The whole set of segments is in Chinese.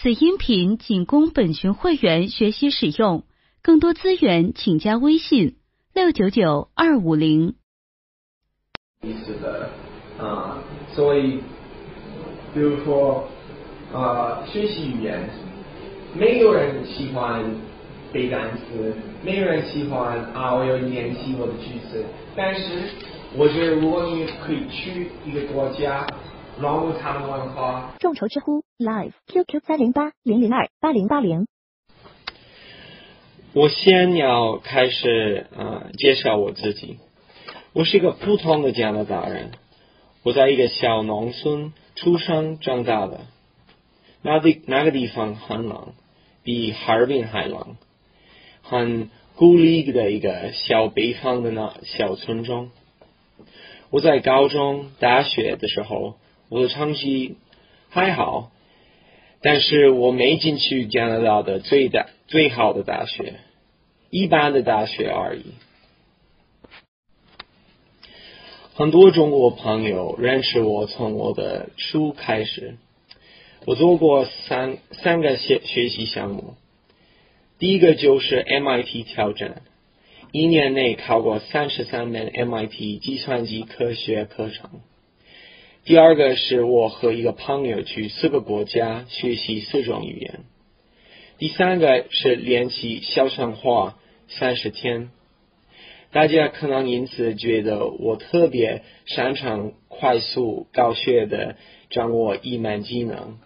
此音频仅供本群会员学习使用，更多资源请加微信六九九二五零。意思的啊，所以比如说啊，学习语言，没有人喜欢背单词，没有人喜欢啊，我要练习我的句子。但是我觉得，如果你可以去一个国家，融入他们文化，众筹知乎 Live QQ 三零八零零二八零八零。我先要开始啊、呃介绍我自己。我是一个普通的加拿大人，我在一个小农村出生长大的。那地那个地方很冷，比哈尔滨还冷，很孤立的一个小北方的那小村庄。我在高中、大学的时候，我的成绩还好，但是我没进去加拿大的最大最好的大学，一般的大学而已。很多中国朋友认识我从我的书开始，我做过三三个学学习项目，第一个就是 MIT 挑战，一年内考过三十三门 MIT 计算机科学课程。第二个是我和一个朋友去四个国家学习四种语言。第三个是练习小声话三十天。大家可能因此觉得我特别擅长快速高效的掌握一门技能。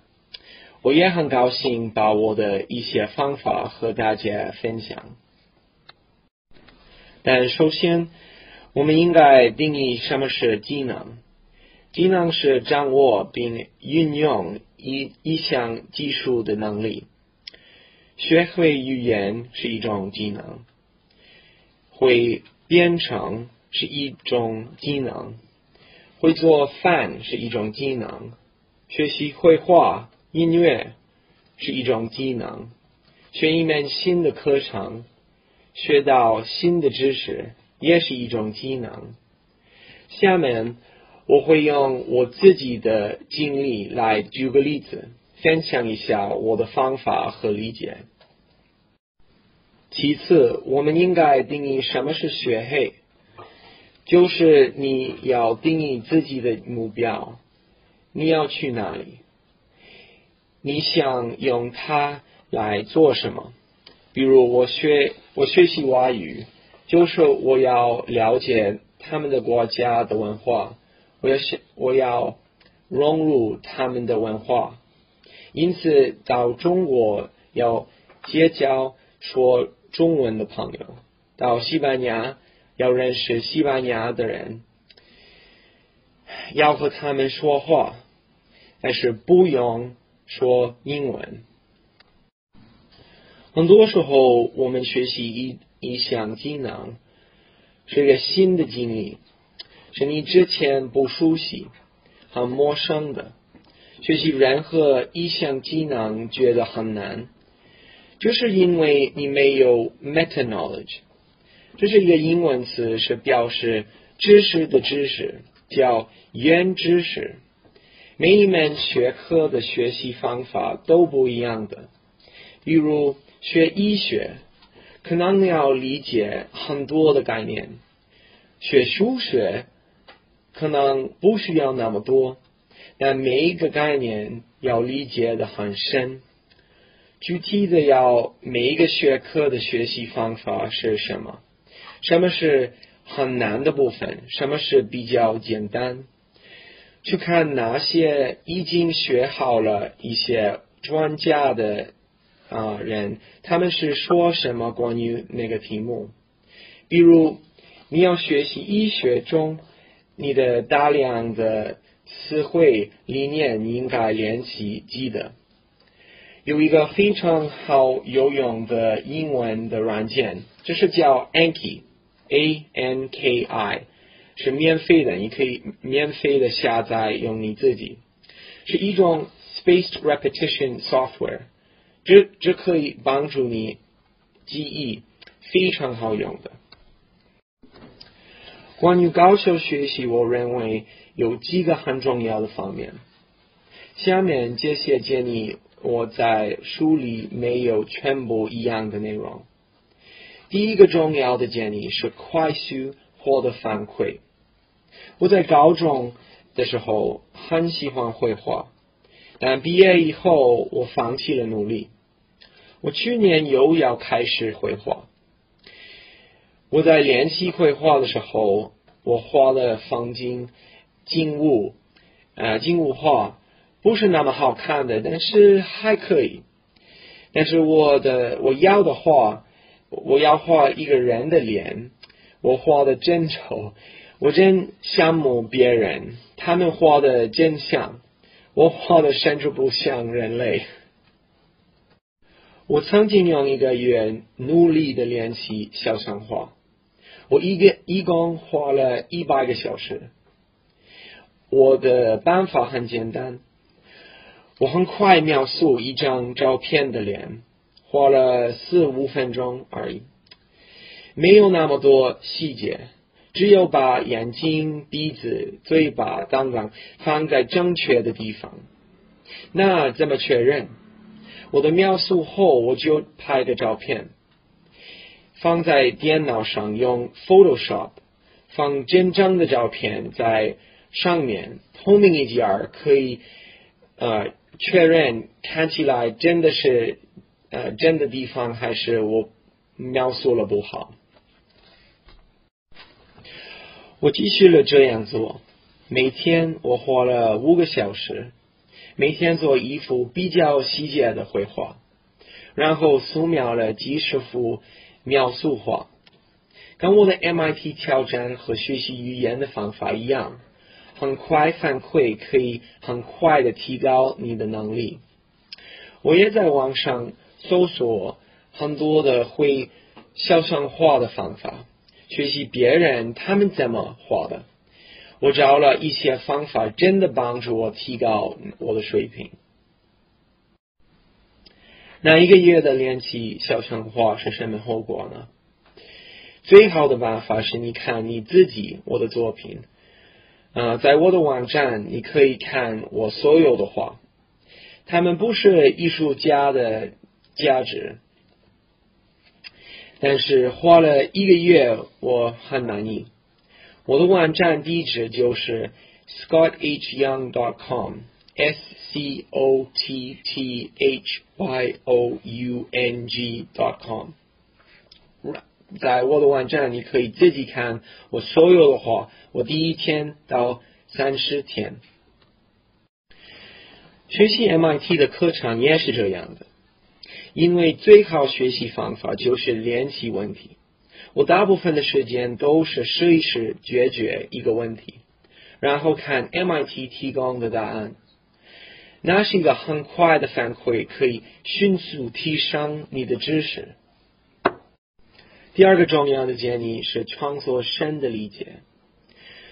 我也很高兴把我的一些方法和大家分享。但首先，我们应该定义什么是技能。技能是掌握并运用一一项技术的能力。学会语言是一种技能，会编程是一种技能，会做饭是一种技能，学习绘画、音乐是一种技能，学一门新的课程，学到新的知识也是一种技能。下面我会用我自己的经历来举个例子，分享一下我的方法和理解。其次，我们应该定义什么是学会，就是你要定义自己的目标，你要去哪里，你想用它来做什么？比如我学我学习外语，就是我要了解他们的国家的文化，我要是我要融入他们的文化，因此到中国要结交说中文的朋友，到西班牙要认识西班牙的人，要和他们说话，但是不用说英文。很多时候，我们学习一一项技能是一个新的经历，是你之前不熟悉、很陌生的。学习任何一项技能觉得很难。就是因为你没有 meta knowledge，这是一个英文词，是表示知识的知识，叫原知识。每一门学科的学习方法都不一样的。比如学医学，可能要理解很多的概念；学数学，可能不需要那么多，但每一个概念要理解的很深。具体的要每一个学科的学习方法是什么？什么是很难的部分？什么是比较简单？去看哪些已经学好了一些专家的啊、人，他们是说什么关于那个题目？比如你要学习医学中，你的大量的词汇理念你应该练习记得。有一个非常好有用的英文的软件，这是叫 Anki，A N K I，是免费的，你可以免费的下载用你自己，是一种 spaced repetition software，这这可以帮助你记忆，非常好用的。关于高效学习，我认为有几个很重要的方面。下面这些建议我在书里没有全部一样的内容。第一个重要的建议是快速获得反馈。我在高中的时候很喜欢绘画，但毕业以后我放弃了努力。我去年又要开始绘画。我在练习绘画的时候，我画了风景、静物，呃，静物画不是那么好看的，但是还可以。但是我的我要的画。我要画一个人的脸，我画的真丑，我真羡慕别人，他们画的真像，我画的甚至不像人类。我曾经用一个月努力的练习肖像画，我一个一共花了一百个小时。我的办法很简单，我很快描述一张照片的脸。花了四五分钟而已，没有那么多细节，只有把眼睛、鼻子、嘴巴等等放在正确的地方。那怎么确认？我的描述后，我就拍个照片，放在电脑上，用 Photoshop 放真正的照片在上面，透明一点可以呃确认看起来真的是。呃，真的地方还是我描述了不好。我继续了这样做，每天我花了五个小时，每天做一幅比较细节的绘画，然后素描了几十幅描述画，跟我的 MIT 挑战和学习语言的方法一样，很快反馈可以很快的提高你的能力。我也在网上。搜索很多的会肖像画的方法，学习别人他们怎么画的。我找了一些方法，真的帮助我提高我的水平。那一个月的练习肖像画是什么后果呢？最好的办法是你看你自己我的作品，啊，在我的网站你可以看我所有的画，他们不是艺术家的。价值，但是花了一个月，我很满意。我的网站地址就是 scotthyoung.com dot s c o t t h y o u n g dot com。在我的网站，你可以自己看我所有的话，我第一天到三十天。学习 MIT 的课程也是这样的。因为最好学习方法就是练习问题。我大部分的时间都是试一试解决一个问题，然后看 MIT 提供的答案。那是一个很快的反馈，可以迅速提升你的知识。第二个重要的建议是创作深的理解，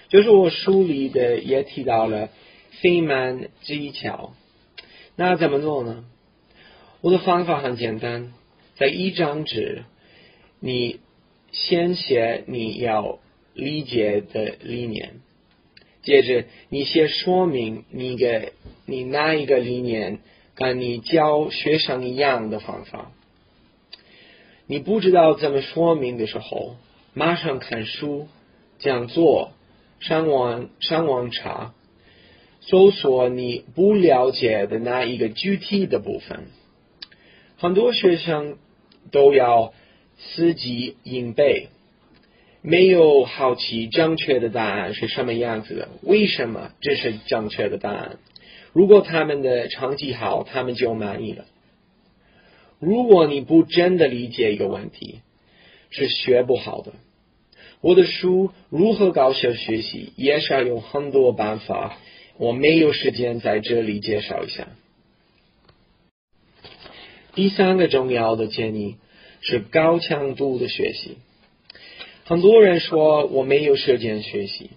就是我书里的也提到了费曼技巧。那怎么做呢？我的方法很简单，在一张纸，你先写你要理解的理念，接着你先说明你的你哪一个理念跟你教学生一样的方法。你不知道怎么说明的时候，马上看书、讲座、上网上网查，搜索你不了解的那一个具体的部分。很多学生都要死记硬背，没有好奇正确的答案是什么样子的，为什么这是正确的答案？如果他们的成绩好，他们就满意了。如果你不真的理解一个问题，是学不好的。我的书《如何高效学习》也是有很多办法，我没有时间在这里介绍一下。第三个重要的建议是高强度的学习。很多人说我没有时间学习，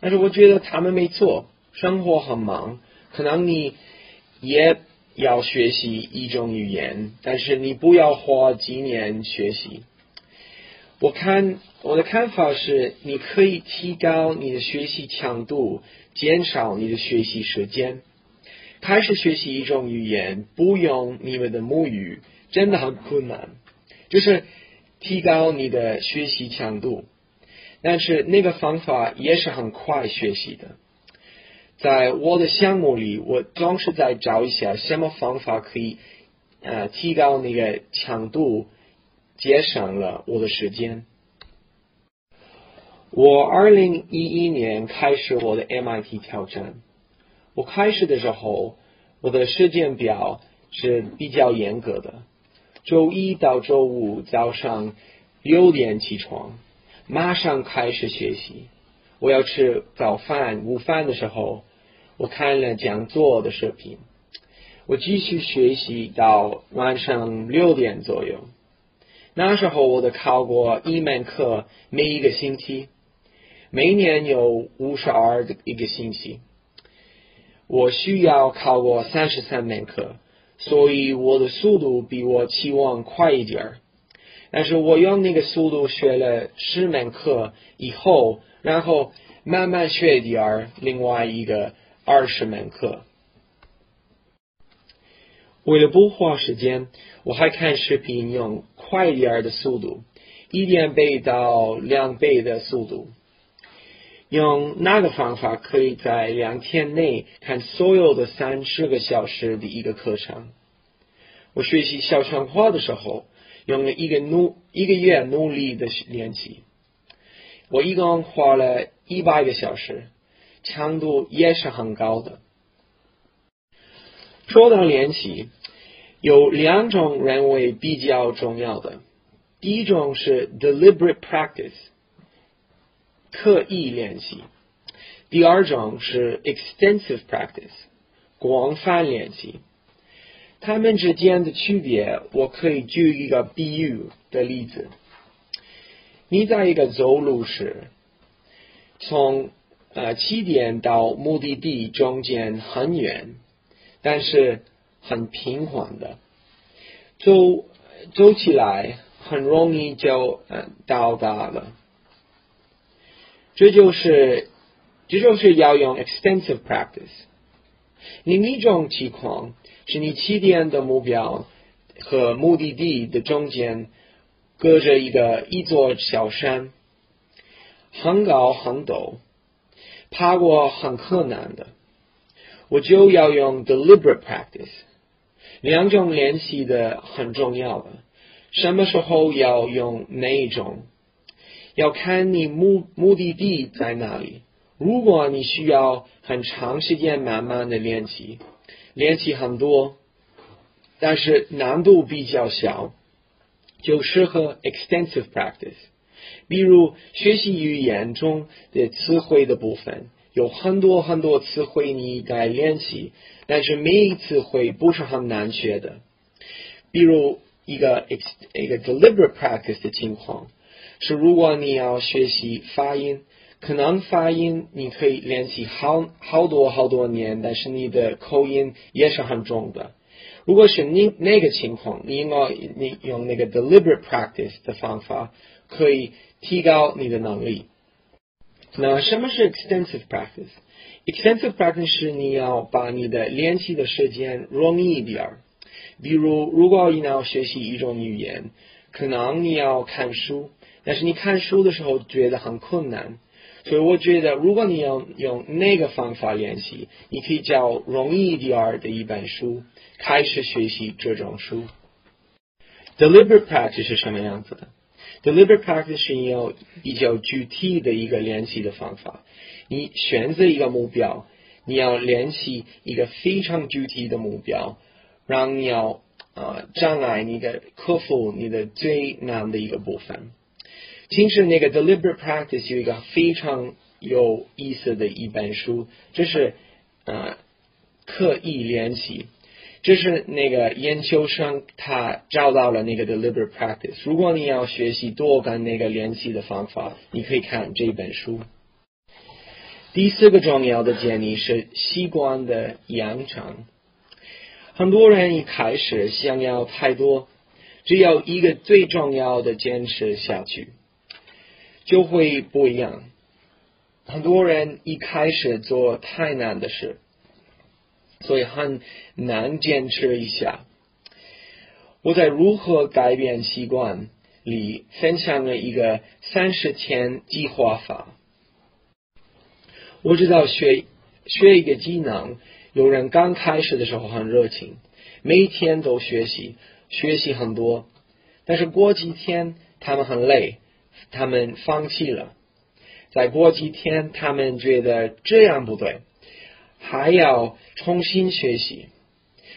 但是我觉得他们没错。生活很忙，可能你也要学习一种语言，但是你不要花几年学习。我看我的看法是，你可以提高你的学习强度，减少你的学习时间。开始学习一种语言，不用你们的母语，真的很困难，就是提高你的学习强度。但是那个方法也是很快学习的。在我的项目里，我总是在找一下什么方法可以呃提高那个强度，节省了我的时间。我二零一一年开始我的 MIT 挑战。我开始的时候，我的时间表是比较严格的，周一到周五早上六点起床，马上开始学习。我要吃早饭、午饭的时候，我看了讲座的视频，我继续学习到晚上六点左右。那时候我的考过一门课，每一个星期。每年有五十二个一个星期，我需要考过三十三门课，所以我的速度比我期望快一点儿。但是我用那个速度学了十门课以后，然后慢慢学点儿另外一个二十门课。为了不花时间，我还看视频用快点儿的速度，一点倍到两倍的速度。用那个方法，可以在两天内看所有的三十个小时的一个课程。我学习小强话的时候，用了一个努一个月努力的练习。我一共花了一百个小时，强度也是很高的。说到练习，有两种认为比较重要的，第一种是 deliberate practice。刻意练习。第二种是 extensive practice，广泛练习。它们之间的区别，我可以举一个比喻的例子。你在一个走路时，从呃起点到目的地中间很远，但是很平缓的，走走起来很容易就呃到达了。这就是，这就是要用 extensive practice。另一种情况是你起点的目标和目的地的中间隔着一个一座小山，很高很陡，爬过很困难的，我就要用 deliberate practice。两种练习的很重要的，什么时候要用哪一种？要看你目目的地在哪里。如果你需要很长时间慢慢的练习，练习很多，但是难度比较小，就适合 extensive practice。比如学习语言中的词汇的部分，有很多很多词汇你该练习，但是每一词汇不是很难学的。比如一个 ex 一个 deliberate practice 的情况。是，如果你要学习发音，可能发音你可以练习好好多好多年，但是你的口音也是很重的。如果是你那个情况，你应该你用那个 deliberate practice 的方法，可以提高你的能力。那什么是 extensive practice？extensive practice 是你要把你的练习的时间容易一点儿。比如，如果你要学习一种语言，可能你要看书。但是你看书的时候觉得很困难，所以我觉得如果你要用那个方法练习，你可以找容易一点的一本书，开始学习这种书。Deliberate practice 是什么样子的？Deliberate practice 是有比较具体的一个练习的方法。你选择一个目标，你要练习一个非常具体的目标，让你要啊障碍你的克服你的最难的一个部分。其实那个 deliberate practice 有一个非常有意思的一本书，这是呃刻意练习，这是那个研究生他找到了那个 deliberate practice。如果你要学习多跟那个练习的方法，你可以看这本书。第四个重要的建议是习惯的养成。很多人一开始想要太多，只有一个最重要的坚持下去。就会不一样。很多人一开始做太难的事，所以很难坚持一下。我在如何改变习惯里分享了一个三十天计划法。我知道学学一个技能，有人刚开始的时候很热情，每天都学习，学习很多，但是过几天他们很累，他们放弃了。再过几天，他们觉得这样不对，还要重新学习。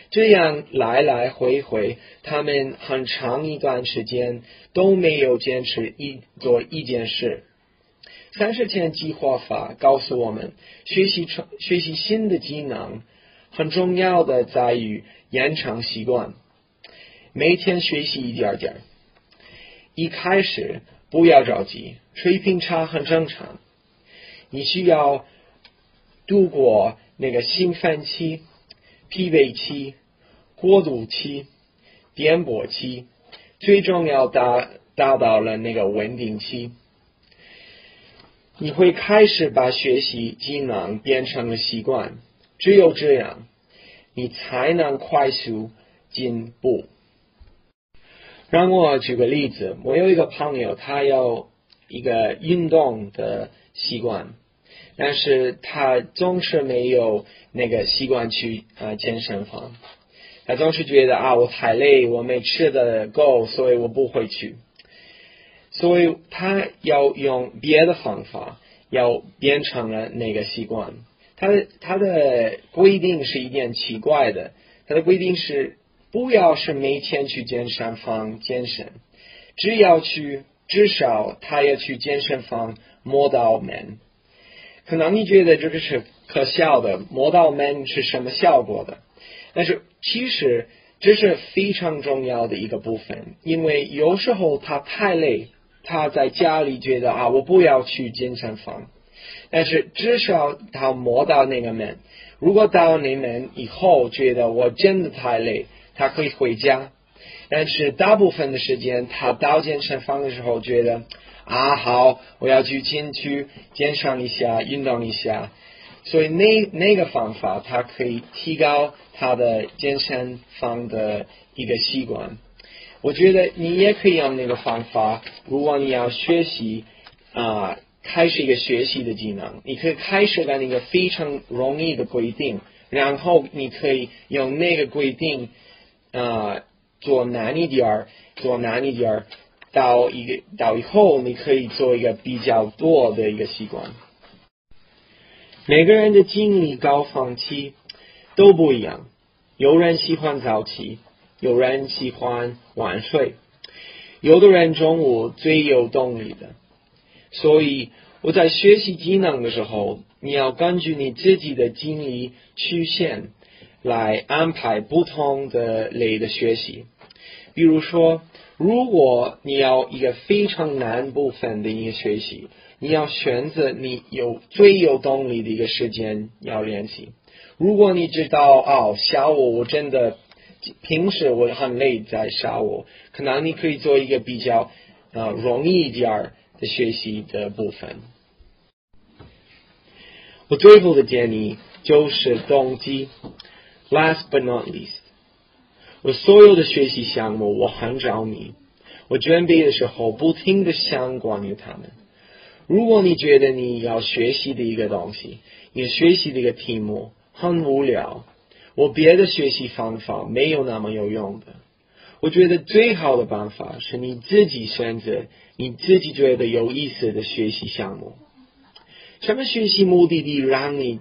这样来来回回，他们很长一段时间都没有坚持一做一件事。三十天计划法告诉我们，学习成学习新的技能，很重要的在于延长习惯，每天学习一点点。一开始不要着急，水平差很正常。你需要度过那个兴奋期、疲惫期、过渡期、颠簸期，最重要达达到了那个稳定期。你会开始把学习技能变成了习惯，只有这样，你才能快速进步。让我举个例子，我有一个朋友，他有一个运动的习惯，但是他总是没有那个习惯去啊健身房。他总是觉得啊，我太累，我没吃的够，所以我不会去。所以他要用别的方法，要变成了那个习惯。他的他的规定是一点奇怪的，他的规定是不要是每天去健身房健身，只要去至少他要去健身房摸到门。可能你觉得这个是可笑的，摸到门是什么效果的？但是其实这是非常重要的一个部分，因为有时候他太累。他在家里觉得啊，我不要去健身房，但是至少他摸到那个门。如果到那门以后觉得我真的太累，他可以回家。但是大部分的时间，他到健身房的时候觉得啊，好，我要去进去健身一下，运动一下。所以那那个方法，它可以提高他的健身房的一个习惯。我觉得你也可以用那个方法。如果你要学习啊，开始一个学习的技能，你可以开始在那个非常容易的规定，然后你可以用那个规定啊做难一点儿，做难一点儿，到一个到以后你可以做一个比较多的一个习惯。每个人的精力高峰期都不一样，有人喜欢早起。有人喜欢晚睡，有的人中午最有动力的。所以我在学习技能的时候，你要根据你自己的精力曲线来安排不同的类的学习。比如说，如果你要一个非常难部分的一个学习，你要选择你有最有动力的一个时间要练习。如果你知道哦，下午我真的。平时我很累，在下午，可能你可以做一个比较啊容易一点的学习的部分。我最后的建议就是动机。Last but not least，我所有的学习项目我很着迷，我准备的时候不停的想关于他们。如果你觉得你要学习的一个东西，你学习的一个题目很无聊。我别的学习方法没有那么有用的。我觉得最好的办法是你自己选择你自己觉得有意思的学习项目。什么学习目的地让你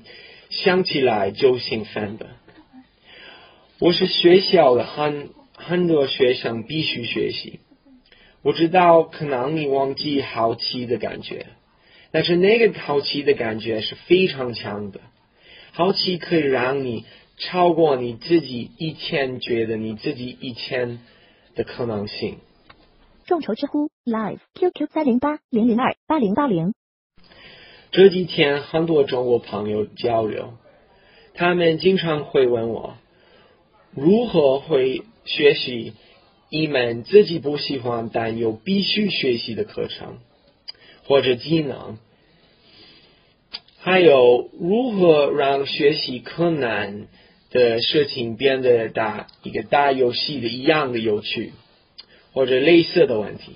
想起来就兴奋的？我是学校的很很多学生必须学习。我知道可能你忘记好奇的感觉，但是那个好奇的感觉是非常强的。好奇可以让你。超过你自己以前觉得你自己以前的可能性。众筹知乎 Live QQ 三零八零零二八零八零。这几天很多中国朋友交流，他们经常会问我，如何会学习一门自己不喜欢但又必须学习的课程或者技能。还有如何让学习困难的事情变得打一个大游戏的一样的有趣，或者类似的问题。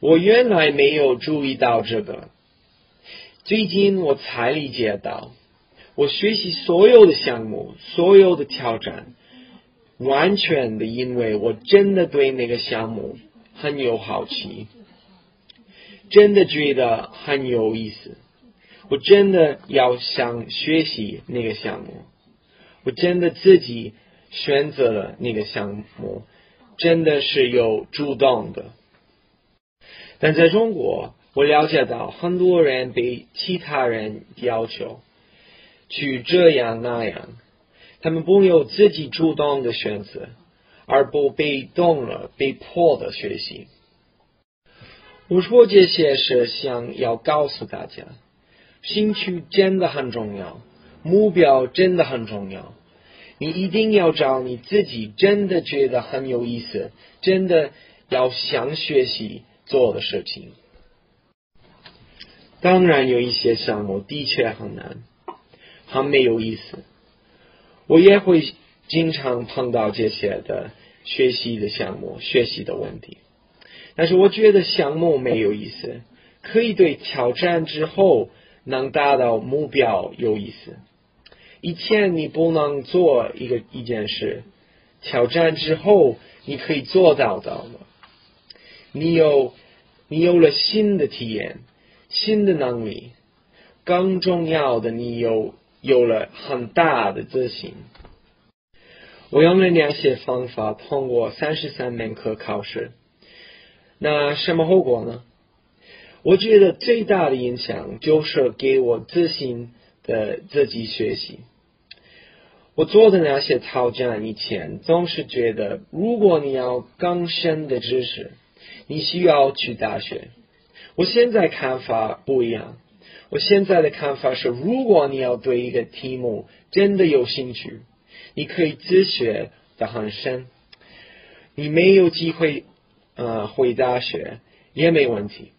我原来没有注意到这个，最近我才理解到，我学习所有的项目，所有的挑战，完全的因为我真的对那个项目很有好奇，真的觉得很有意思。我真的要想学习那个项目，我真的自己选择了那个项目，真的是有主动的。但在中国，我了解到很多人被其他人要求去这样那样，他们不有自己主动的选择，而不被动了、被迫的学习。我说这些是想要告诉大家。兴趣真的很重要，目标真的很重要。你一定要找你自己真的觉得很有意思、真的要想学习做的事情。当然，有一些项目的确很难，很没有意思。我也会经常碰到这些的学习的项目、学习的问题。但是，我觉得项目没有意思，可以对挑战之后。能达到目标有意思。以前你不能做一个一件事，挑战之后你可以做到的。你有你有了新的体验，新的能力，更重要的你有有了很大的自信。我用了两些方法通过三十三门课考试，那什么后果呢？我觉得最大的影响就是给我自信的自己学习。我做的那些挑战以前总是觉得，如果你要更深的知识，你需要去大学。我现在看法不一样，我现在的看法是，如果你要对一个题目真的有兴趣，你可以自学的很深。你没有机会呃回大学也没问题。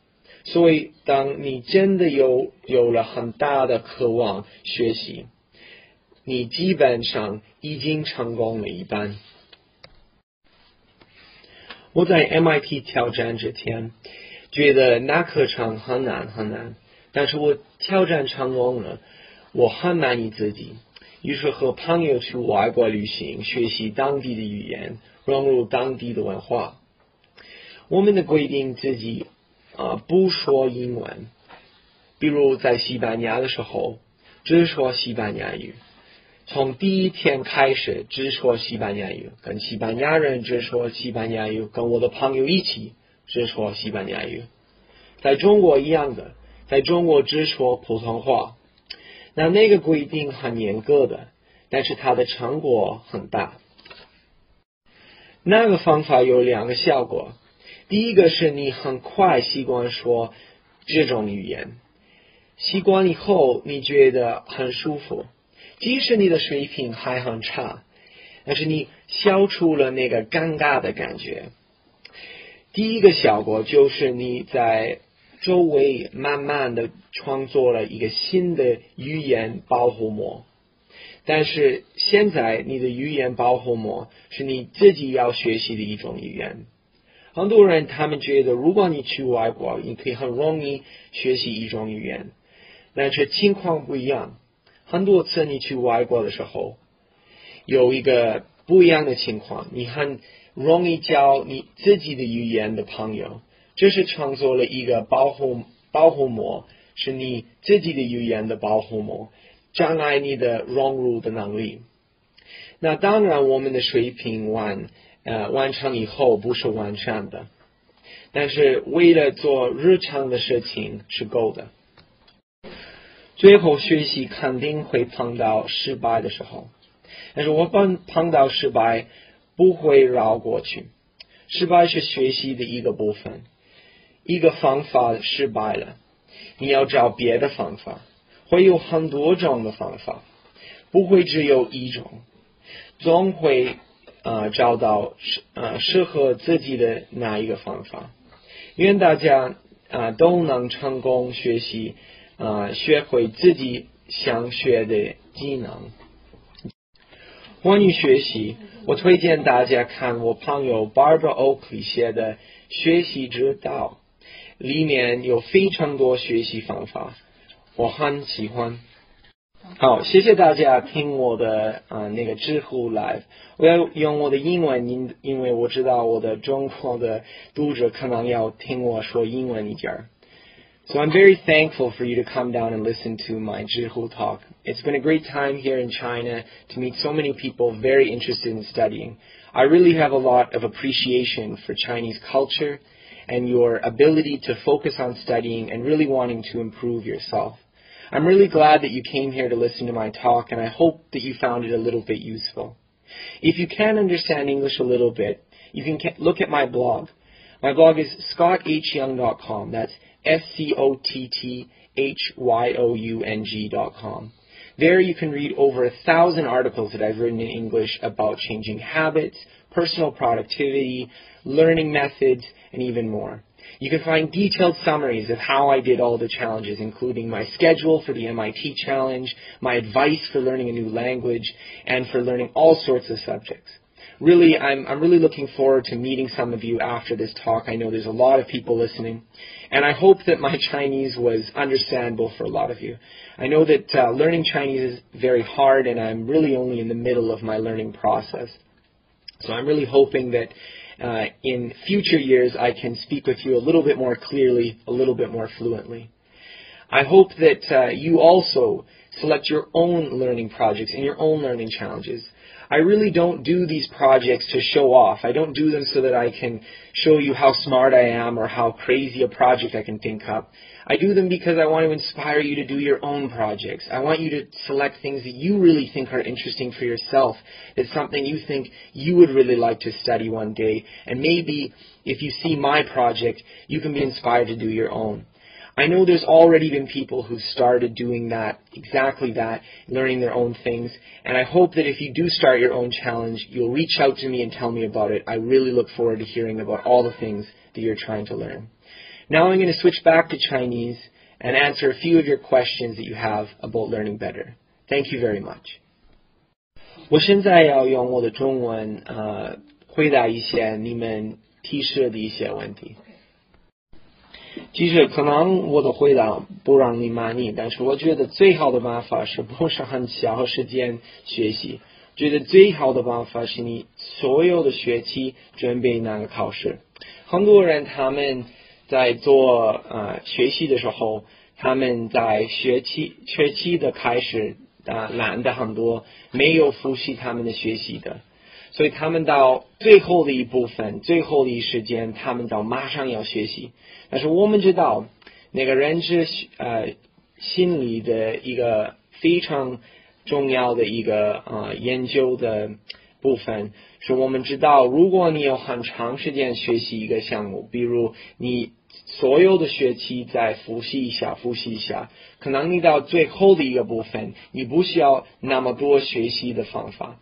所以，当你真的有有了很大的渴望学习，你基本上已经成功了一半。我在 MIT 挑战之前，觉得那课程很难很难，但是我挑战成功了，我很满意自己。于是和朋友去外国旅行，学习当地的语言，融入当地的文化。我们的规定自己。啊，不说英文，比如在西班牙的时候，只说西班牙语。从第一天开始，只说西班牙语，跟西班牙人只说西班牙语，跟我的朋友一起只说西班牙语。在中国一样的，在中国只说普通话。那那个规定很严格的，但是它的成果很大。那个方法有两个效果。第一个是你很快习惯说这种语言，习惯以后你觉得很舒服，即使你的水平还很差，但是你消除了那个尴尬的感觉。第一个效果就是你在周围慢慢的创作了一个新的语言保护膜，但是现在你的语言保护膜是你自己要学习的一种语言。很多人他们觉得，如果你去外国，你可以很容易学习一种语言，但是情况不一样。很多次你去外国的时候，有一个不一样的情况，你很容易交你自己的语言的朋友，这是创作了一个保护保护膜，是你自己的语言的保护膜，障碍你的融入的能力。那当然，我们的水平完。呃，完成以后不是完善的，但是为了做日常的事情是够的。最后学习肯定会碰到失败的时候，但是我碰碰到失败不会绕过去。失败是学习的一个部分，一个方法失败了，你要找别的方法，会有很多种的方法，不会只有一种，总会。啊，找到适啊适合自己的那一个方法？愿大家啊都能成功学习啊，学会自己想学的技能。关于学习，我推荐大家看我朋友 Barbara Oakley 写的《学习之道》，里面有非常多学习方法，我很喜欢。好，谢谢大家听我的啊、呃那个知乎 live。我要用我的英文，因因为我知道我的中国的读者可能要听我说英文一点儿。So I'm very thankful for you to come down and listen to my Zhihu talk. It's been a great time here in China to meet so many people very interested in studying. I really have a lot of appreciation for Chinese culture and your ability to focus on studying and really wanting to improve yourself. I'm really glad that you came here to listen to my talk and I hope that you found it a little bit useful. If you can understand English a little bit, you can look at my blog. My blog is scotthyung.com. That's S-C-O-T-T-H-Y-O-U-N-G dot. There you can read over a thousand articles that I've written in English about changing habits, personal productivity, learning methods, and even more. You can find detailed summaries of how I did all the challenges, including my schedule for the MIT challenge, my advice for learning a new language, and for learning all sorts of subjects. Really, I'm, I'm really looking forward to meeting some of you after this talk. I know there's a lot of people listening, and I hope that my Chinese was understandable for a lot of you. I know that uh, learning Chinese is very hard, and I'm really only in the middle of my learning process. So I'm really hoping that uh, in future years I can speak with you a little bit more clearly, a little bit more fluently. I hope that uh, you also select your own learning projects and your own learning challenges. I really don't do these projects to show off. I don't do them so that I can show you how smart I am or how crazy a project I can think up. I do them because I want to inspire you to do your own projects. I want you to select things that you really think are interesting for yourself. It's something you think you would really like to study one day. And maybe if you see my project, you can be inspired to do your own. I know there's already been people who started doing that, exactly that, learning their own things. And I hope that if you do start your own challenge, you'll reach out to me and tell me about it. I really look forward to hearing about all the things that you're trying to learn. Now I'm going to switch back to Chinese and answer a few of your questions that you have about learning better. Thank you very much. 我现在要用我的中文呃回答一些你们提示的一些问题。其实可能我的回答不让你满意，但是我觉得最好的办法是不是很小时间学习。觉得最好的办法是你所有的学期准备那个考试。很多人他们 在做呃学习的时候，他们在学期学期的开始啊、懒得很多，没有复习他们的学习的。所以他们到最后的一部分、最后的一时间，他们到马上要学习。但是我们知道，那个认知呃心理的一个非常重要的一个呃研究的部分，是我们知道，如果你有很长时间学习一个项目，比如你所有的学期再复习一下、复习一下，可能你到最后的一个部分，你不需要那么多学习的方法。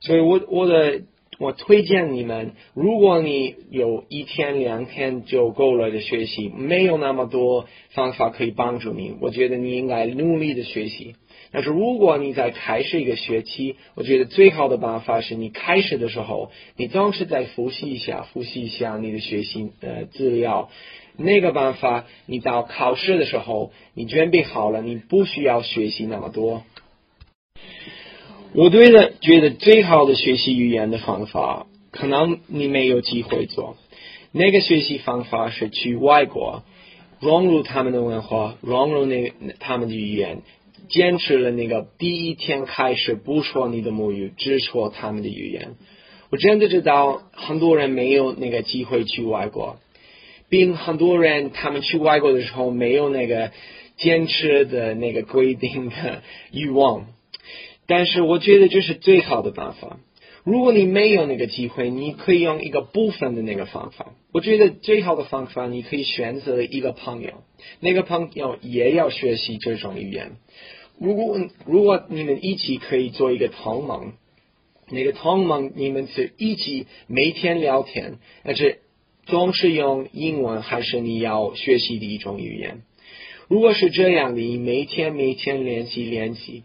所以我我的我推荐你们，如果你有一天两天就够了的学习，没有那么多方法可以帮助你，我觉得你应该努力的学习。但是如果你在开始一个学期，我觉得最好的办法是你开始的时候，你总是在复习一下，复习一下你的学习呃资料。那个办法，你到考试的时候，你准备好了，你不需要学习那么多。我对的觉得最好的学习语言的方法，可能你没有机会做。那个学习方法是去外国，融入他们的文化，融入那他们的语言，坚持了那个第一天开始不说你的母语，只说他们的语言。我真的知道很多人没有那个机会去外国，并很多人他们去外国的时候没有那个坚持的那个规定的欲望。但是我觉得这是最好的办法。如果你没有那个机会，你可以用一个部分的那个方法。我觉得最好的方法，你可以选择一个朋友，那个朋友也要学习这种语言。如果如果你们一起可以做一个同盟，那个同盟你们是一起每天聊天，而且总是用英文，还是你要学习的一种语言。如果是这样的，你每天每天练习练习。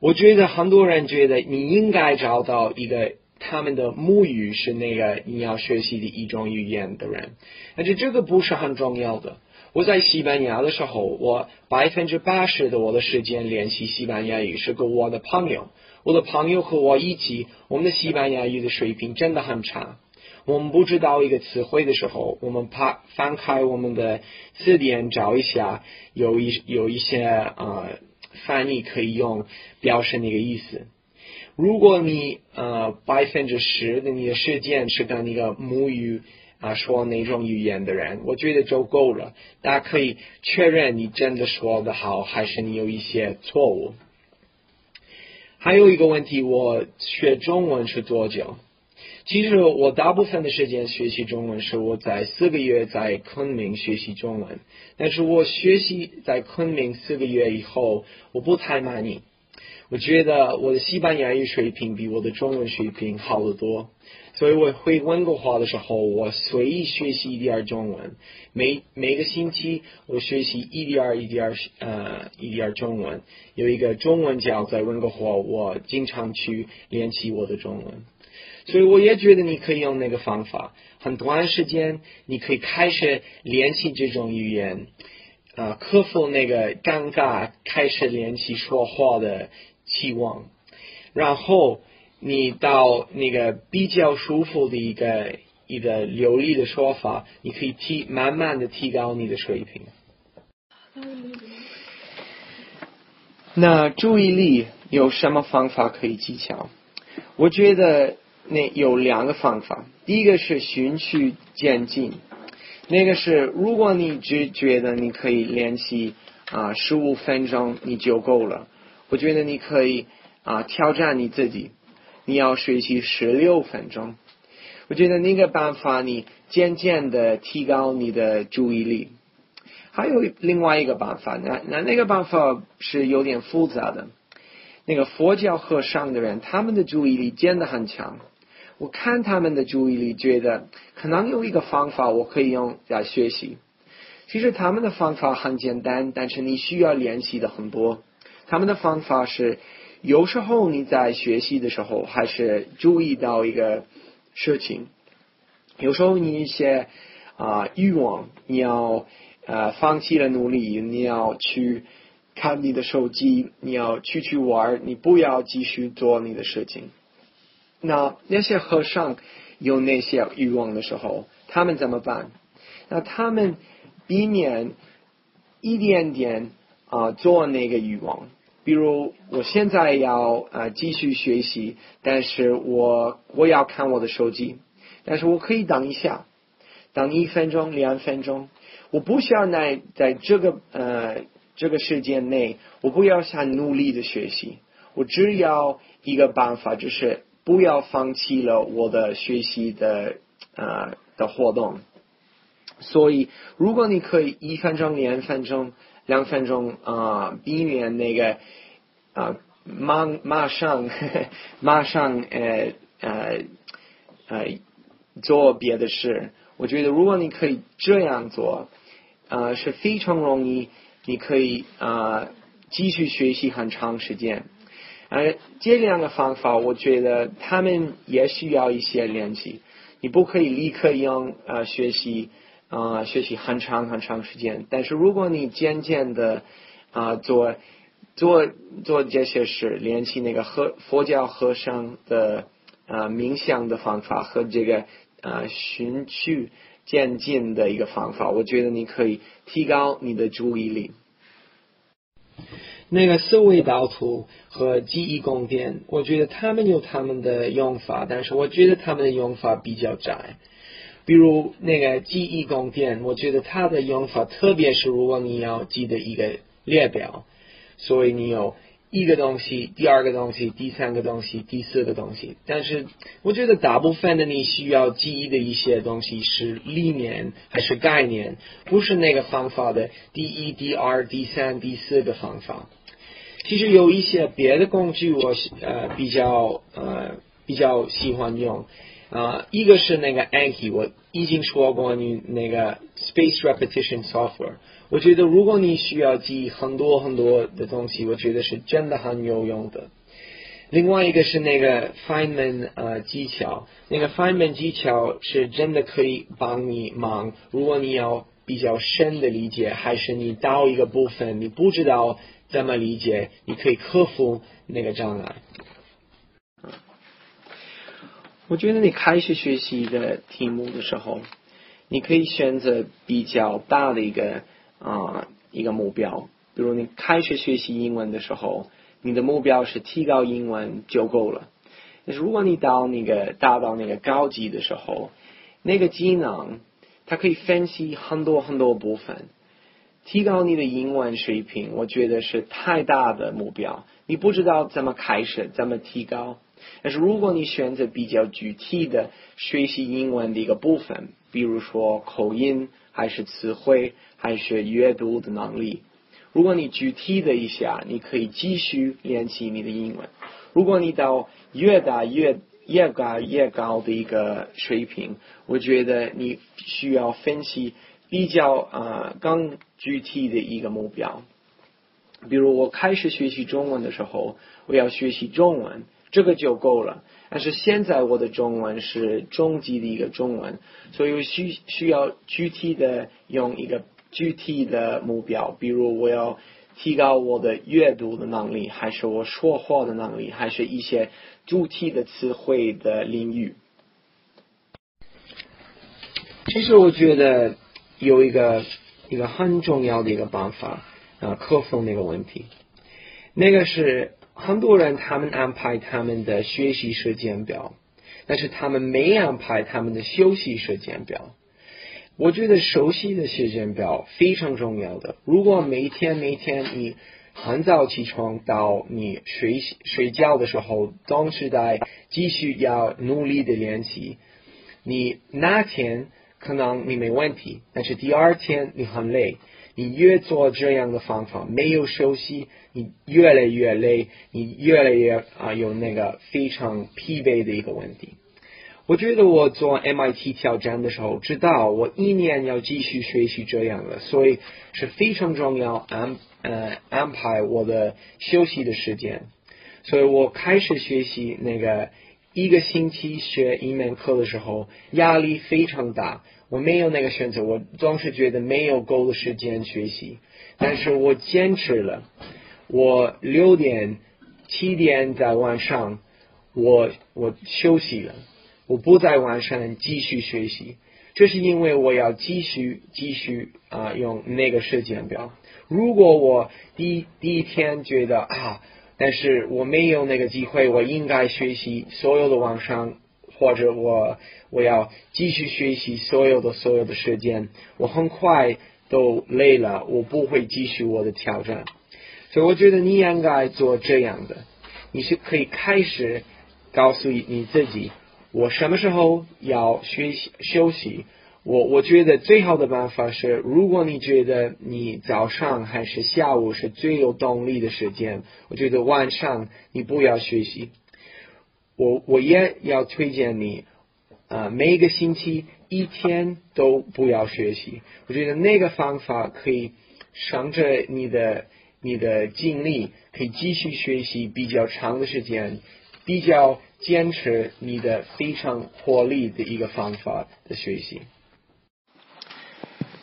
我觉得很多人觉得你应该找到一个他们的母语是那个你要学习的一种语言的人，而且这个不是很重要的。我在西班牙的时候，我百分之八十的我的时间练习西班牙语是跟我的朋友。我的朋友和我一起，我们的西班牙语的水平真的很差。我们不知道一个词汇的时候，我们怕翻开我们的字典找一下，有一有一些呃翻译可以用表示那个意思。如果你呃百分之十的你的时间是跟那个母语啊说那种语言的人，我觉得就够了。大家可以确认你真的说的好，还是你有一些错误。还有一个问题，我学中文是多久？其实我大部分的时间学习中文是我在四个月在昆明学习中文，但是我学习在昆明四个月以后，我不太满意。我觉得我的西班牙语水平比我的中文水平好得多，所以我会温哥华的时候，我随意学习一点中文。每每个星期我学习一点一点呃一点中文。有一个中文教在温哥华，我经常去练习我的中文。所以我也觉得你可以用那个方法，很短时间你可以开始练习这种语言，啊，克服那个尴尬，开始练习说话的。期望，然后你到那个比较舒服的一个一个流利的说法，你可以提慢慢的提高你的水平。那注意力有什么方法可以技巧？我觉得那有两个方法，第一个是循序渐进，那个是如果你只觉得你可以练习啊十五分钟你就够了。我觉得你可以啊挑战你自己，你要学习十六分钟。我觉得那个办法你渐渐的提高你的注意力。还有另外一个办法，那那那个办法是有点复杂的。那个佛教和尚的人，他们的注意力真的很强。我看他们的注意力，觉得可能有一个方法我可以用来学习。其实他们的方法很简单，但是你需要练习的很多。他们的方法是，有时候你在学习的时候，还是注意到一个事情。有时候你一些啊欲望，你要呃放弃了努力，你要去看你的手机，你要去去玩，你不要继续做你的事情。那那些和尚有那些欲望的时候，他们怎么办？那他们避免一点点啊做那个欲望。比如我现在要啊继续学习，但是我我要看我的手机，但是我可以等一下，等一分钟两分钟，我不需要在在这个呃这个时间内，我不要想努力的学习，我只要一个办法，就是不要放弃了我的学习的呃的活动。所以如果你可以一分钟两分钟。两分钟啊，避免那个啊，马马上 马上呃呃呃做别的事。我觉得如果你可以这样做，啊是非常容易，你可以啊继续学习很长时间。呃，这两个方法，我觉得他们也需要一些练习。你不可以立刻用啊学习。啊，学习很长很长时间，但是如果你渐渐的啊做做做这些事，练习那个和佛教和尚的啊冥想的方法和这个啊循序渐进的一个方法，我觉得你可以提高你的注意力。那个思维导图和记忆宫殿，我觉得他们有他们的用法，但是我觉得他们的用法比较窄。比如那个记忆宫殿，我觉得它的用法，特别是如果你要记得一个列表，所以你有一个东西、第二个东西、第三个东西、第四个东西。但是我觉得大部分的你需要记忆的一些东西是理念还是概念，不是那个方法的第一、第二、第三、第四个方法。其实有一些别的工具，我呃比较呃比较喜欢用。啊，一个是那个 Anki，我已经说过你那个 Space Repetition Software。我觉得如果你需要记很多很多的东西，我觉得是真的很有用的。另外一个是那个 Feynman 呃技巧，那个 Feynman 技巧是真的可以帮你忙。如果你要比较深的理解，还是你到一个部分你不知道怎么理解，你可以克服那个障碍。我觉得你开始学习的题目的时候，你可以选择比较大的一个啊、一个目标，比如你开始学习英文的时候，你的目标是提高英文就够了。但是如果你到那个达到那个高级的时候，那个技能它可以分析很多很多部分，提高你的英文水平，我觉得是太大的目标，你不知道怎么开始，怎么提高。但是如果你选择比较具体的学习英文的一个部分，比如说口音，还是词汇，还是阅读的能力，如果你具体的一下，你可以继续练习你的英文。如果你到越大越越高越高的一个水平，我觉得你需要分析比较呃更具体的一个目标。比如我开始学习中文的时候，我要学习中文，这个就够了。但是现在我的中文是中级的一个中文，所以我需需要具体的用一个具体的目标，比如我要提高我的阅读的能力，还是我说话的能力，还是一些主题的词汇的领域。其实我觉得有一个一个很重要的一个办法啊，克服那个问题。那个是很多人他们安排他们的学习时间表，但是他们没安排他们的休息时间表。我觉得熟悉的时间表非常重要的。如果每天每天你很早起床到你睡睡觉的时候，都是在继续要努力的练习，你那天可能你没问题，但是第二天你很累，你越做这样的方法，没有休息，你越来越累，你越来越啊、有那个非常疲惫的一个问题。我觉得我做 MIT 挑战的时候，知道我一年要继续学习这样的，所以是非常重要安呃安排我的休息的时间。所以我开始学习那个一个星期学一门课的时候，压力非常大。我没有那个选择，我总是觉得没有够的时间学习，但是我坚持了。我六点、七点在晚上，我我休息了。我不在晚上继续学习，这是因为我要继续继续啊、用那个时间表。如果我第第一天觉得啊，但是我没有那个机会，我应该学习所有的网上，或者我我要继续学习所有的所有的时间，我很快都累了，我不会继续我的挑战。所以我觉得你应该做这样的，你是可以开始告诉你自己。我什么时候要学习休息？我我觉得最好的办法是，如果你觉得你早上还是下午是最有动力的时间，我觉得晚上你不要学习。我我也要推荐你，呃，每个星期一天都不要学习。我觉得那个方法可以省着你的你的精力，可以继续学习比较长的时间，比较。坚持你的非常活力的一个方法的学习。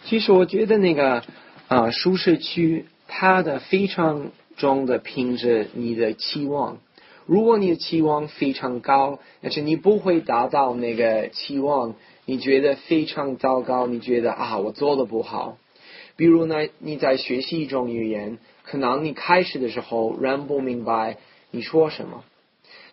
其实我觉得那个啊、舒适区，它的非常重的凭着你的期望。如果你的期望非常高，但是你不会达到那个期望，你觉得非常糟糕，你觉得啊我做的不好。比如呢，你在学习一种语言，可能你开始的时候人不明白你说什么。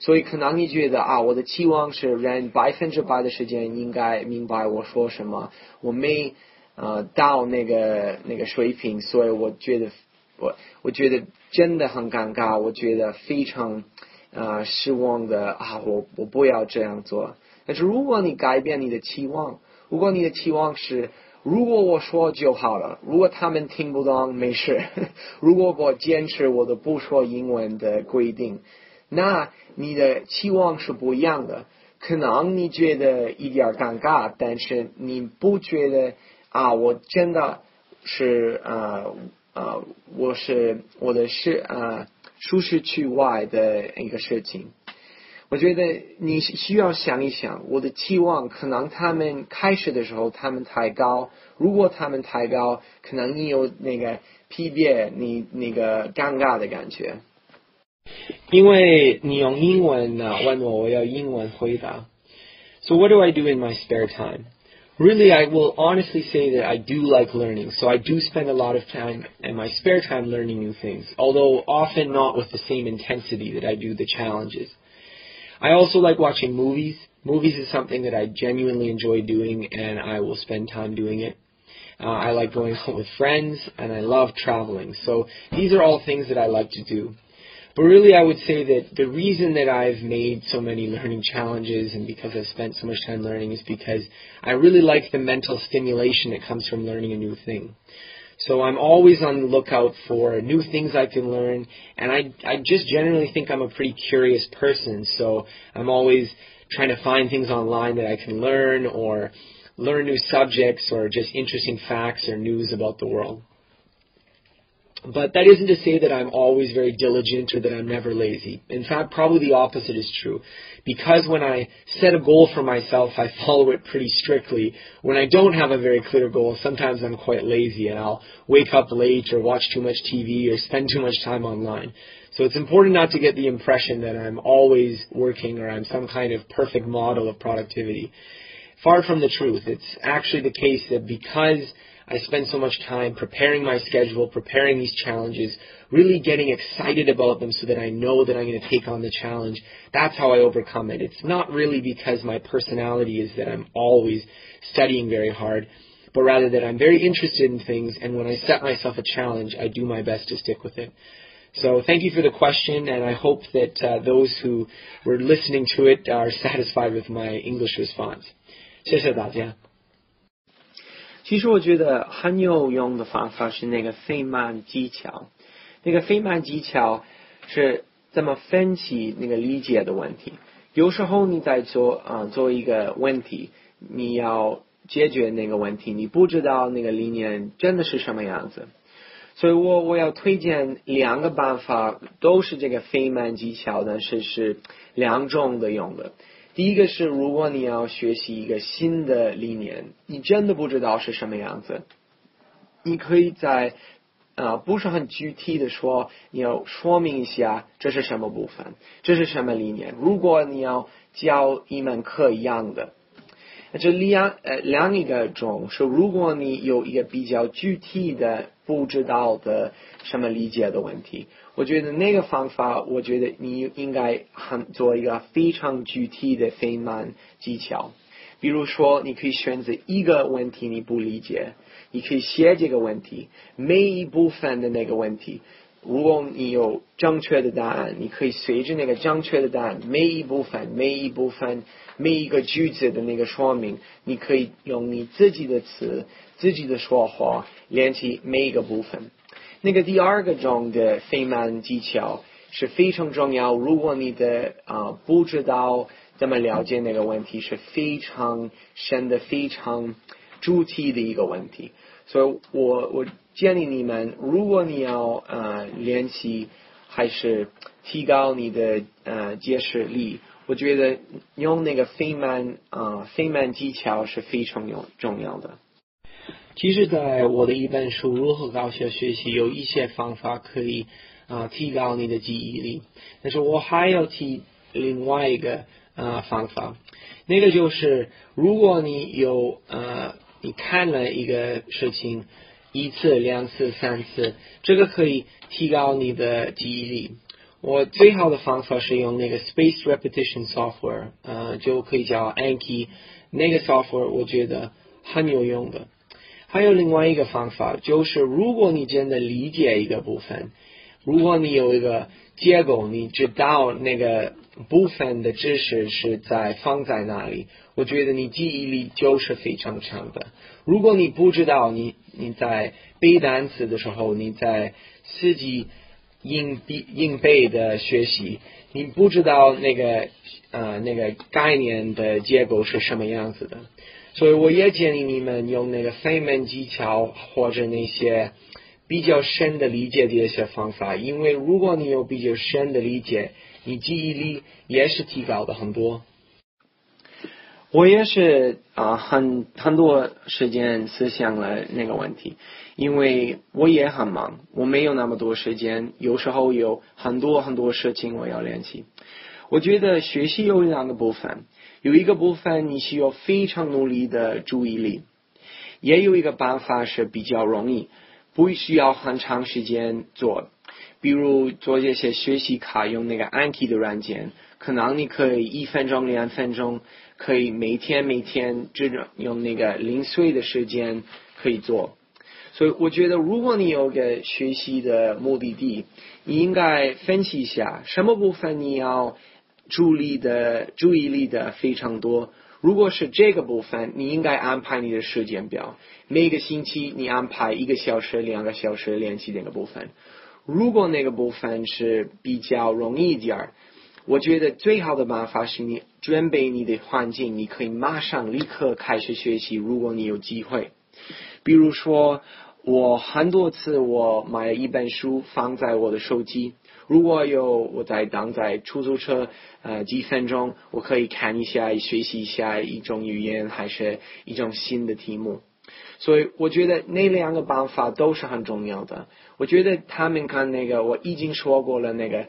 所以可能你觉得啊，我的期望是人百分之百的时间应该明白我说什么，我没呃到那个那个水平，所以我觉得我我觉得真的很尴尬，我觉得非常呃失望的啊，我我不要这样做。但是如果你改变你的期望，如果你的期望是如果我说就好了，如果他们听不懂没事，如果我坚持我的不说英文的规定。那你的期望是不一样的，可能你觉得一点尴尬，但是你不觉得啊，我真的是呃呃，我是我的是呃舒适区外的一个事情。我觉得你需要想一想，我的期望可能他们开始的时候他们太高，如果他们太高，可能你有那个疲惫，你那个尴尬的感觉。因为你用英文呢问我，我要英文回答。So what do I do in my spare time? Really, I will honestly say that I do like learning. So I do spend a lot of time in my spare time learning new things, although often not with the same intensity that I do the challenges. I also like watching movies. Movies is something that I genuinely enjoy doing, and I will spend time doing it. Uh, I like going out with friends, and I love traveling. So these are all things that I like to do. But really, I would say that the reason that I've made so many learning challenges and because I've spent so much time learning is because I really like the mental stimulation that comes from learning a new thing. So I'm always on the lookout for new things I can learn, and I I just generally think I'm a pretty curious person. So I'm always trying to find things online that I can learn or learn new subjects or just interesting facts or news about the world. But that isn't to say that I'm always very diligent or that I'm never lazy. In fact, probably the opposite is true. Because when I set a goal for myself, I follow it pretty strictly. When I don't have a very clear goal, sometimes I'm quite lazy and I'll wake up late or watch too much TV or spend too much time online. So it's important not to get the impression that I'm always working or I'm some kind of perfect model of productivity. Far from the truth. It's actually the case that because I spend so much time preparing my schedule, preparing these challenges, really getting excited about them so that I know that I'm going to take on the challenge. That's how I overcome it. It's not really because my personality is that I'm always studying very hard, but rather that I'm very interested in things, and when I set myself a challenge, I do my best to stick with it. So thank you for the question, and I hope that uh, those who were listening to it are satisfied with my English response. 谢谢大家。 其实我觉得很有用的方法是那个费曼技巧。那个费曼技巧是怎么分析那个理解的问题。有时候你在做啊做一个问题，你要解决那个问题，你不知道那个理念真的是什么样子。所以我我要推荐两个办法，都是这个费曼技巧的，是是两种的用的。第一个是，如果你要学习一个新的理念，你真的不知道是什么样子，你可以在啊不是很具体的说，你要说明一下这是什么部分，这是什么理念。如果你要教一门课一样的，这两呃两一个种是，如果你有一个比较具体的不知道的什么理解的问题。我觉得那个方法，我觉得你应该很做一个非常具体的费曼技巧。比如说，你可以选择一个问题你不理解，你可以写这个问题，每一部分的那个问题。如果你有正确的答案，你可以随着那个正确的答案，每一部分、每一部分、每一个句子的那个说明，你可以用你自己的词、自己的说话练习每一个部分。那个第二个种的费曼技巧是非常重要。如果你的啊不知道怎么了解那个问题，是非常深的、非常主题的一个问题。所以我我建议你们，如果你要呃练习还是提高你的呃解释力，我觉得用那个费曼啊费曼技巧是非常有重要的。其实，在我的一本书《如何高效学习》有一些方法可以啊提高你的记忆力，但是我还要提另外一个啊方法，那个就是如果你有呃你看了一个事情一次、两次、三次，这个可以提高你的记忆力。我最好的方法是用那个 Space Repetition Software，呃，就可以叫 Anki，那个 software 我觉得很有用的。还有另外一个方法，就是如果你真的理解一个部分，如果你有一个结构，你知道那个部分的知识是在放在哪里，我觉得你记忆力就是非常强的。如果你不知道，你你在背单词的时候，你在自己硬背硬背的学习，你不知道那个呃那个概念的结构是什么样子的。所以我也建议你们用那个费曼技巧或者那些比较深的理解的一些方法，因为如果你有比较深的理解，你记忆力也是提高的很多。我也是啊，很很多时间思想了那个问题，因为我也很忙，我没有那么多时间，有时候有很多很多事情我要练习。我觉得学习有两个部分，有一个部分你需要非常努力的注意力，也有一个办法是比较容易，不需要很长时间做，比如做这些学习卡用那个 Anki 的软件，可能你可以一分钟两分钟。可以每天每天这种用那个零碎的时间可以做，所以我觉得如果你有个学习的目的地，你应该分析一下什么部分你要注意的注意力的非常多。如果是这个部分，你应该安排你的时间表，每个星期你安排一个小时、两个小时练习那个部分。如果那个部分是比较容易一点儿。我觉得最好的办法是你准备你的环境，你可以马上立刻开始学习。如果你有机会，比如说我很多次我买了一本书放在我的手机，如果有我在等在出租车呃几分钟，我可以看一下学习一下一种语言还是一种新的题目。所以我觉得那两个办法都是很重要的。我觉得他们看那个我已经说过了那个。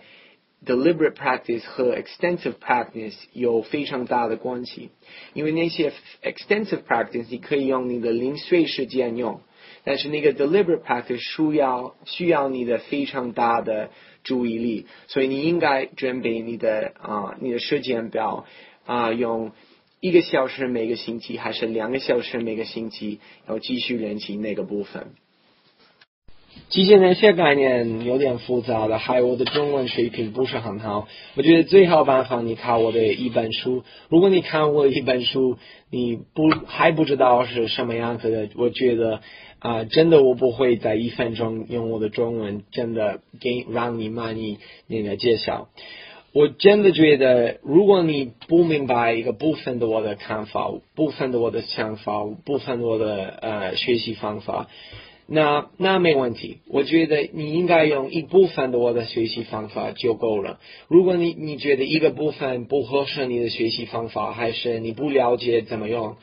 deliberate practice 和 extensive practice 有非常大的关系，因为那些 extensive practice 你可以用你的零碎时间用，但是那个 deliberate practice 需要需要你的非常大的注意力，所以你应该准备你的啊你的时间表啊用一个小时每个星期还是两个小时每个星期要继续练习那个部分。机械那些概念有点复杂的，还有我的中文水平不是很好。我觉得最好办法，你看我的一本书。如果你看我一本书，你不还不知道是什么样子的，我觉得啊，真的我不会在一分钟用我的中文真的给让你慢你那个介绍。我真的觉得，如果你不明白一个部分的我的看法，部分的我的想法，部分的我的呃学习方法。那那没问题，我觉得你应该用一部分的我的学习方法就够了。如果你你觉得一个部分不合适你的学习方法，还是你不了解怎么用，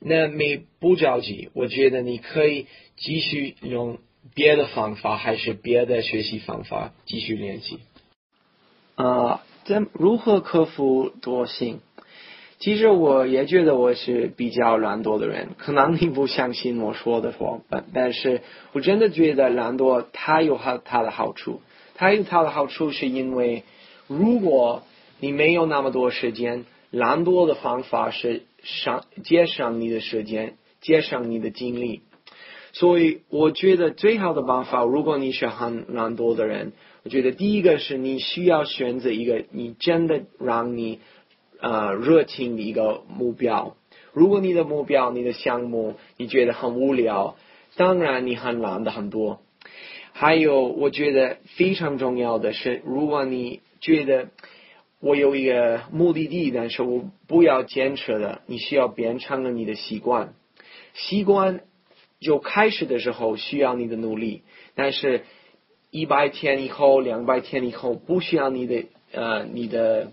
那没不着急。我觉得你可以继续用别的方法，还是别的学习方法继续练习。啊，怎如何克服惰性？其实我也觉得我是比较懒惰的人，可能你不相信我说的话，但但是我真的觉得懒惰它有它它的好处，它有它的好处是因为如果你没有那么多时间，懒惰的方法是上节省你的时间，节省你的精力，所以我觉得最好的办法，如果你是很懒惰的人，我觉得第一个是你需要选择一个你真的让你。呃，热情的一个目标。如果你的目标、你的项目你觉得很无聊，当然你很懒的很多。还有，我觉得非常重要的是，如果你觉得我有一个目的地，但是我不要坚持的，你需要变成了你的习惯。习惯就开始的时候需要你的努力，但是一百天以后、两百天以后不需要你的呃你的。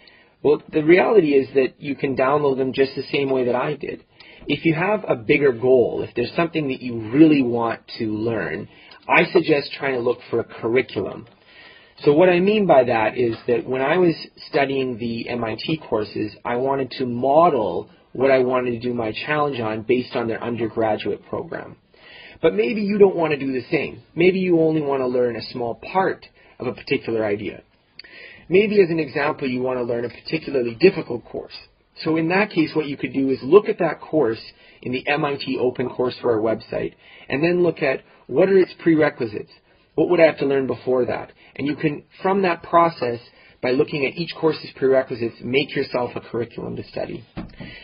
Well, the reality is that you can download them just the same way that I did. If you have a bigger goal, if there's something that you really want to learn, I suggest trying to look for a curriculum. So what I mean by that is that when I was studying the MIT courses, I wanted to model what I wanted to do my challenge on based on their undergraduate program. But maybe you don't want to do the same. Maybe you only want to learn a small part of a particular idea. Maybe as an example, you want to learn a particularly difficult course. So in that case, what you could do is look at that course in the MIT Open OpenCourseWare website and then look at what are its prerequisites. What would I have to learn before that? And you can, from that process, by looking at each course's prerequisites, make yourself a curriculum to study.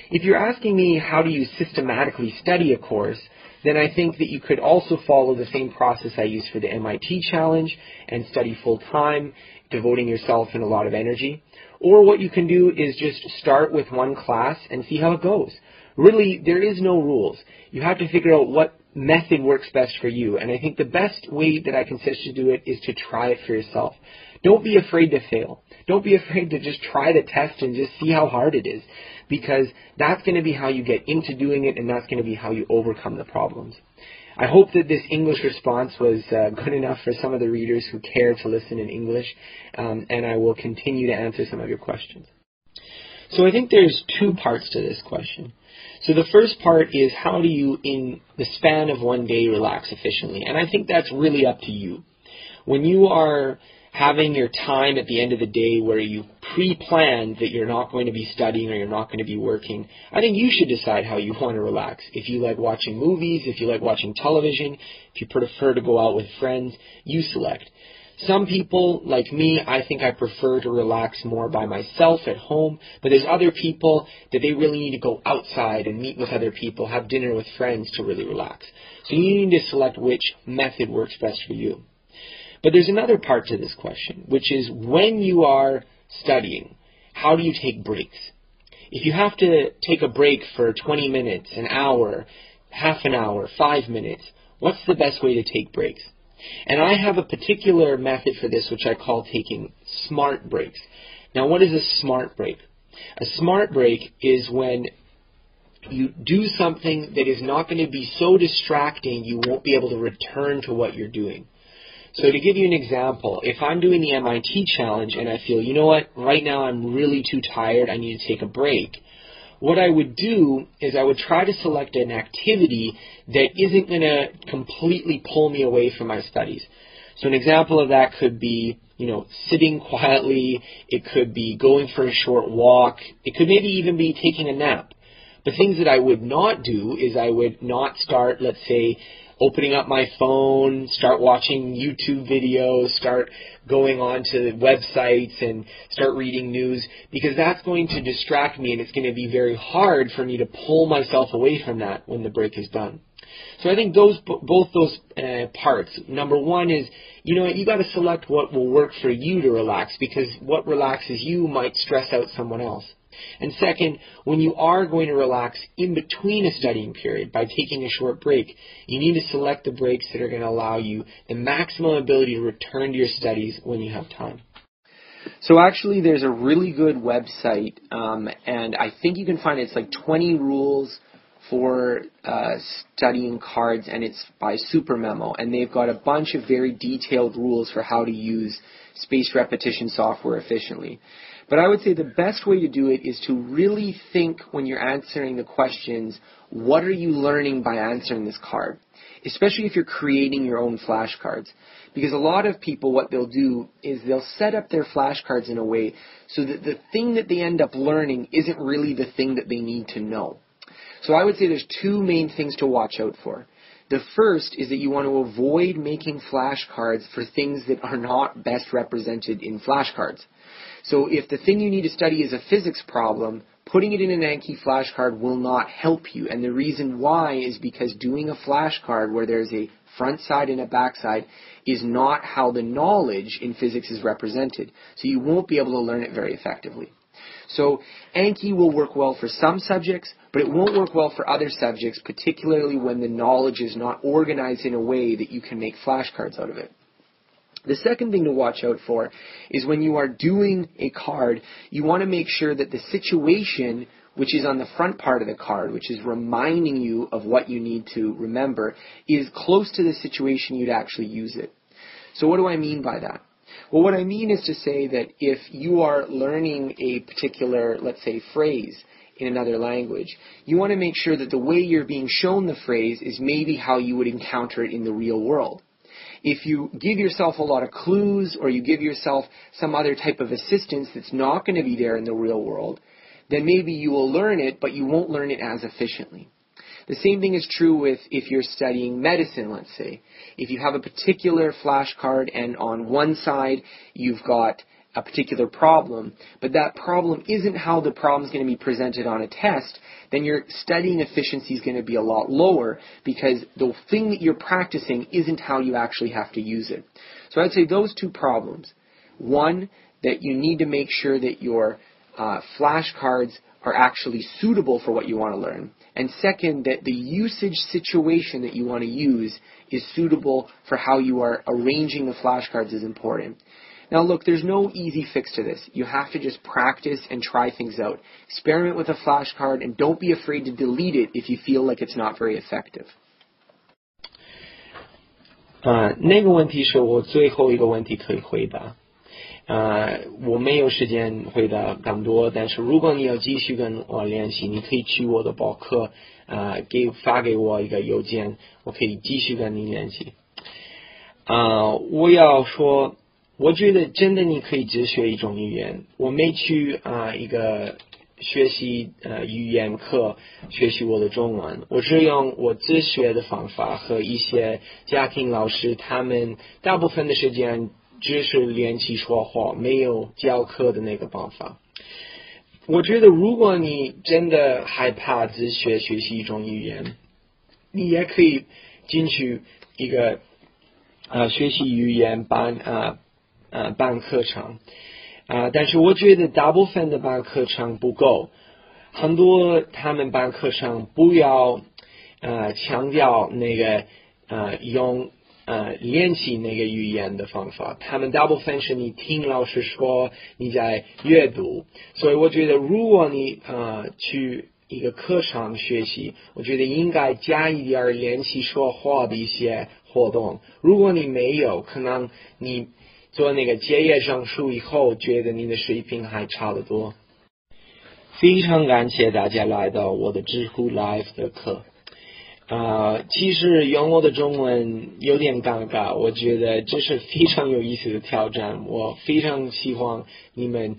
If you're asking me how do you systematically study a course, then I think that you could also follow the same process I use for the MIT challenge and study full time, devoting yourself and a lot of energy. Or what you can do is just start with one class and see how it goes. Really, there is no rules. You have to figure out what method works best for you. And I think the best way that I can suggest to do it is to try it for yourself. Don't be afraid to fail. Don't be afraid to just try the test and just see how hard it is. Because that's going to be how you get into doing it and that's going to be how you overcome the problems. I hope that this English response was uh, good enough for some of the readers who care to listen in English, um, and I will continue to answer some of your questions. So I think there's two parts to this question. So the first part is how do you, in the span of one day, relax efficiently? And I think that's really up to you. When you are having your time at the end of the day where you pre-planned that you're not going to be studying or you're not going to be working, I think you should decide how you want to relax. If you like watching movies, if you like watching television, if you prefer to go out with friends, you select. Some people, like me, I think I prefer to relax more by myself at home, but there's other people that they really need to go outside and meet with other people, have dinner with friends to really relax. So you need to select which method works best for you. But there's another part to this question, which is when you are studying, how do you take breaks? If you have to take a break for 20 minutes, an hour, half an hour, five minutes, what's the best way to take breaks? And I have a particular method for this, which I call taking smart breaks. Now, what is a smart break? A smart break is when you do something that is not going to be so distracting you won't be able to return to what you're doing. So to give you an example, if I'm doing the MIT challenge and I feel, you know what, right now I'm really too tired, I need to take a break. What I would do is I would try to select an activity that isn't going to completely pull me away from my studies. So an example of that could be, you know, sitting quietly. It could be going for a short walk. It could maybe even be taking a nap. The things that I would not do is I would not start, let's say, opening up my phone, start watching YouTube videos, start going on to websites and start reading news because that's going to distract me and it's going to be very hard for me to pull myself away from that when the break is done. So I think those both those uh, parts. Number one is you know you got to select what will work for you to relax because what relaxes you might stress out someone else. And second, when you are going to relax in between a studying period by taking a short break, you need to select the breaks that are going to allow you the maximum ability to return to your studies when you have time. So actually, there's a really good website, um, and I think you can find it. It's like 20 rules for uh, studying cards, and it's by SuperMemo, and they've got a bunch of very detailed rules for how to use spaced repetition software efficiently. But I would say the best way to do it is to really think when you're answering the questions, what are you learning by answering this card? Especially if you're creating your own flashcards. Because a lot of people, what they'll do is they'll set up their flashcards in a way so that the thing that they end up learning isn't really the thing that they need to know. So I would say there's two main things to watch out for. The first is that you want to avoid making flashcards for things that are not best represented in flashcards. So if the thing you need to study is a physics problem, putting it in an Anki flashcard will not help you. And the reason why is because doing a flashcard where there's a front side and a back side is not how the knowledge in physics is represented. So you won't be able to learn it very effectively. So Anki will work well for some subjects, but it won't work well for other subjects, particularly when the knowledge is not organized in a way that you can make flashcards out of it. The second thing to watch out for is when you are doing a card, you want to make sure that the situation which is on the front part of the card, which is reminding you of what you need to remember, is close to the situation you'd actually use it. So what do I mean by that? Well, what I mean is to say that if you are learning a particular, let's say, phrase in another language, you want to make sure that the way you're being shown the phrase is maybe how you would encounter it in the real world if you give yourself a lot of clues or you give yourself some other type of assistance that's not going to be there in the real world, then maybe you will learn it, but you won't learn it as efficiently. The same thing is true with if you're studying medicine, let's say. If you have a particular flashcard and on one side you've got a particular problem, but that problem isn't how the problem is going to be presented on a test, then your studying efficiency is going to be a lot lower because the thing that you're practicing isn't how you actually have to use it. So I'd say those two problems. One, that you need to make sure that your uh, flashcards are actually suitable for what you want to learn And second, that the usage situation that you want to use is suitable for how you are arranging the flashcards is important. Now look, there's no easy fix to this. You have to just practice and try things out. Experiment with a flashcard and don't be afraid to delete it if you feel like it's not very effective. 啊、那个问题是我最后一个问题可以回答。 呃，我没有时间回答更多，但是如果你要继续跟我联系，你可以去我的博客，呃，给发给我一个邮件，我可以继续跟你联系。啊、我要说，我觉得真的你可以只学一种语言。我没去啊、一个学习呃语言课学习我的中文，我是用我自学的方法和一些家庭老师他们大部分的时间只是练习说话，没有教课的那个方法。我觉得如果你真的害怕自学学习一种语言，你也可以进去一个呃学习语言班啊呃办课程。啊、但是我觉得大部分的办课程不够，很多他们办课程不要呃强调那个呃用呃练习那个语言的方法，他们大部分是你听老师说你在阅读，所以我觉得如果你呃去一个课上学习，我觉得应该加一点练习说话的一些活动。如果你没有，可能你做那个结业证书以后，觉得你的水平还差得多。非常感谢大家来到我的知乎 Live 的课。啊、其实用我的中文有点尴尬，我觉得这是非常有意思的挑战。我非常希望你们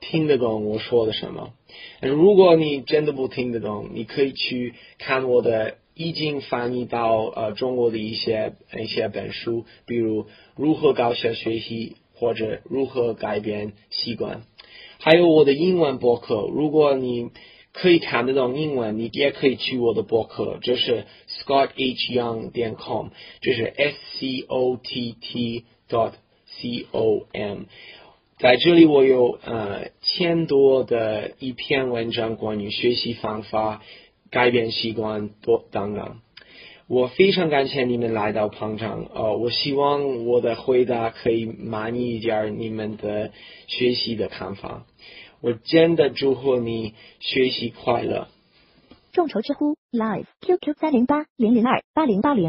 听得懂我说的什么。如果你真的不听得懂，你可以去看我的已经翻译到呃中国的一些一些本书，比如如何高效学习或者如何改变习惯，还有我的英文博客。如果你可以看得懂英文，你也可以去我的博客，这是 scotthyoung 点 com，这是 s c o t t. c o m，。在这里，我有呃千多的一篇文章关于学习方法、改变习惯多等等。我非常感谢你们来到捧场，呃，我希望我的回答可以满意一点你们的学习的看法。我真的祝贺你学习快乐。众筹知乎 Live QQ 三零八零零二八零八零。